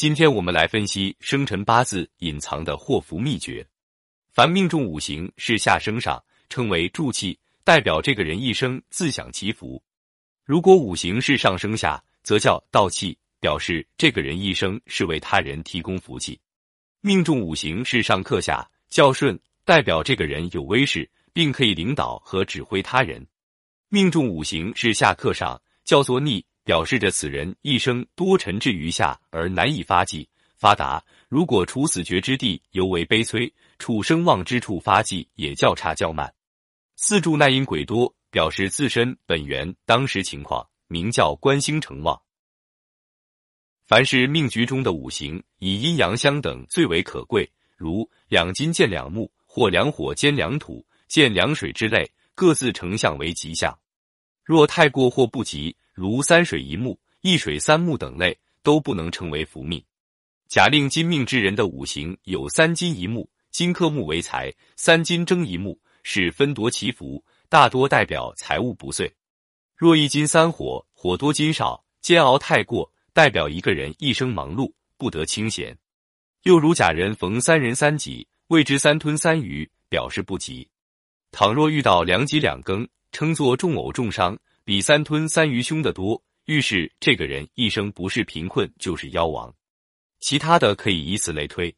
今天我们来分析生辰八字隐藏的祸福秘诀。凡命中五行是下生上，称为助气，代表这个人一生自享其福；如果五行是上升下，则叫道气，表示这个人一生是为他人提供福气。命中五行是上克下，叫顺，代表这个人有威势，并可以领导和指挥他人。命中五行是下克上，叫做逆。表示着此人一生多沉滞于下而难以发迹发达。如果处死绝之地，尤为悲催；处声望之处发迹，也较差较慢。四柱奈因鬼多，表示自身本源当时情况，名叫官星成旺。凡是命局中的五行，以阴阳相等最为可贵，如两金见两木，或两火兼两土，见两水之类，各自成相为吉象。若太过或不及。如三水一木、一水三木等类都不能称为福命。假令金命之人的五行有三金一木，金克木为财，三金争一木是分夺其福，大多代表财物不遂。若一金三火，火多金少，煎熬太过，代表一个人一生忙碌不得清闲。又如假人逢三人三己，谓之三吞三余，表示不吉。倘若遇到两己两庚，称作重偶重伤。比三吞三余凶得多，预示这个人一生不是贫困就是夭亡。其他的可以以此类推。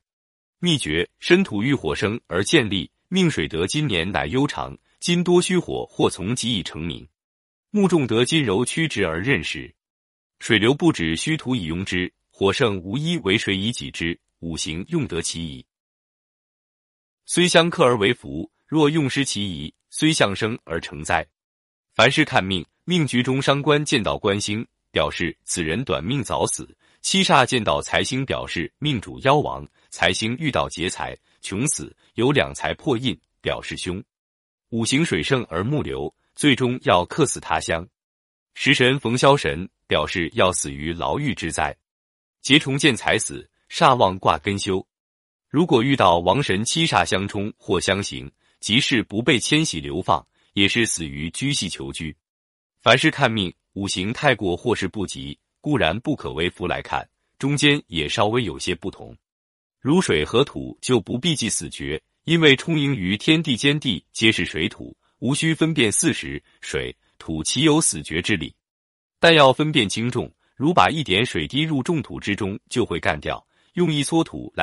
秘诀：身土遇火生而建立，命水得金年乃悠长；金多虚火，或从即以成名。木重得金柔曲直而任时，水流不止，虚土以拥之；火盛无一为水以己之。五行用得其宜，虽相克而为福；若用失其宜，虽相生而成灾。凡事看命。命局中伤官见到官星，表示此人短命早死；七煞见到财星，表示命主夭亡；财星遇到劫财，穷死；有两财破印，表示凶。五行水盛而木流，最终要客死他乡。食神逢枭神，表示要死于牢狱之灾。劫重见财死，煞旺挂根修。如果遇到亡神七煞相冲或相刑，即是不被迁徙流放，也是死于居系囚居。凡是看命五行太过或是不吉，固然不可为福来看，中间也稍微有些不同。如水和土就不必记死绝，因为充盈于天地间地皆是水土，无需分辨四时水土岂有死绝之理。但要分辨轻重，如把一点水滴入重土之中，就会干掉。用一撮土来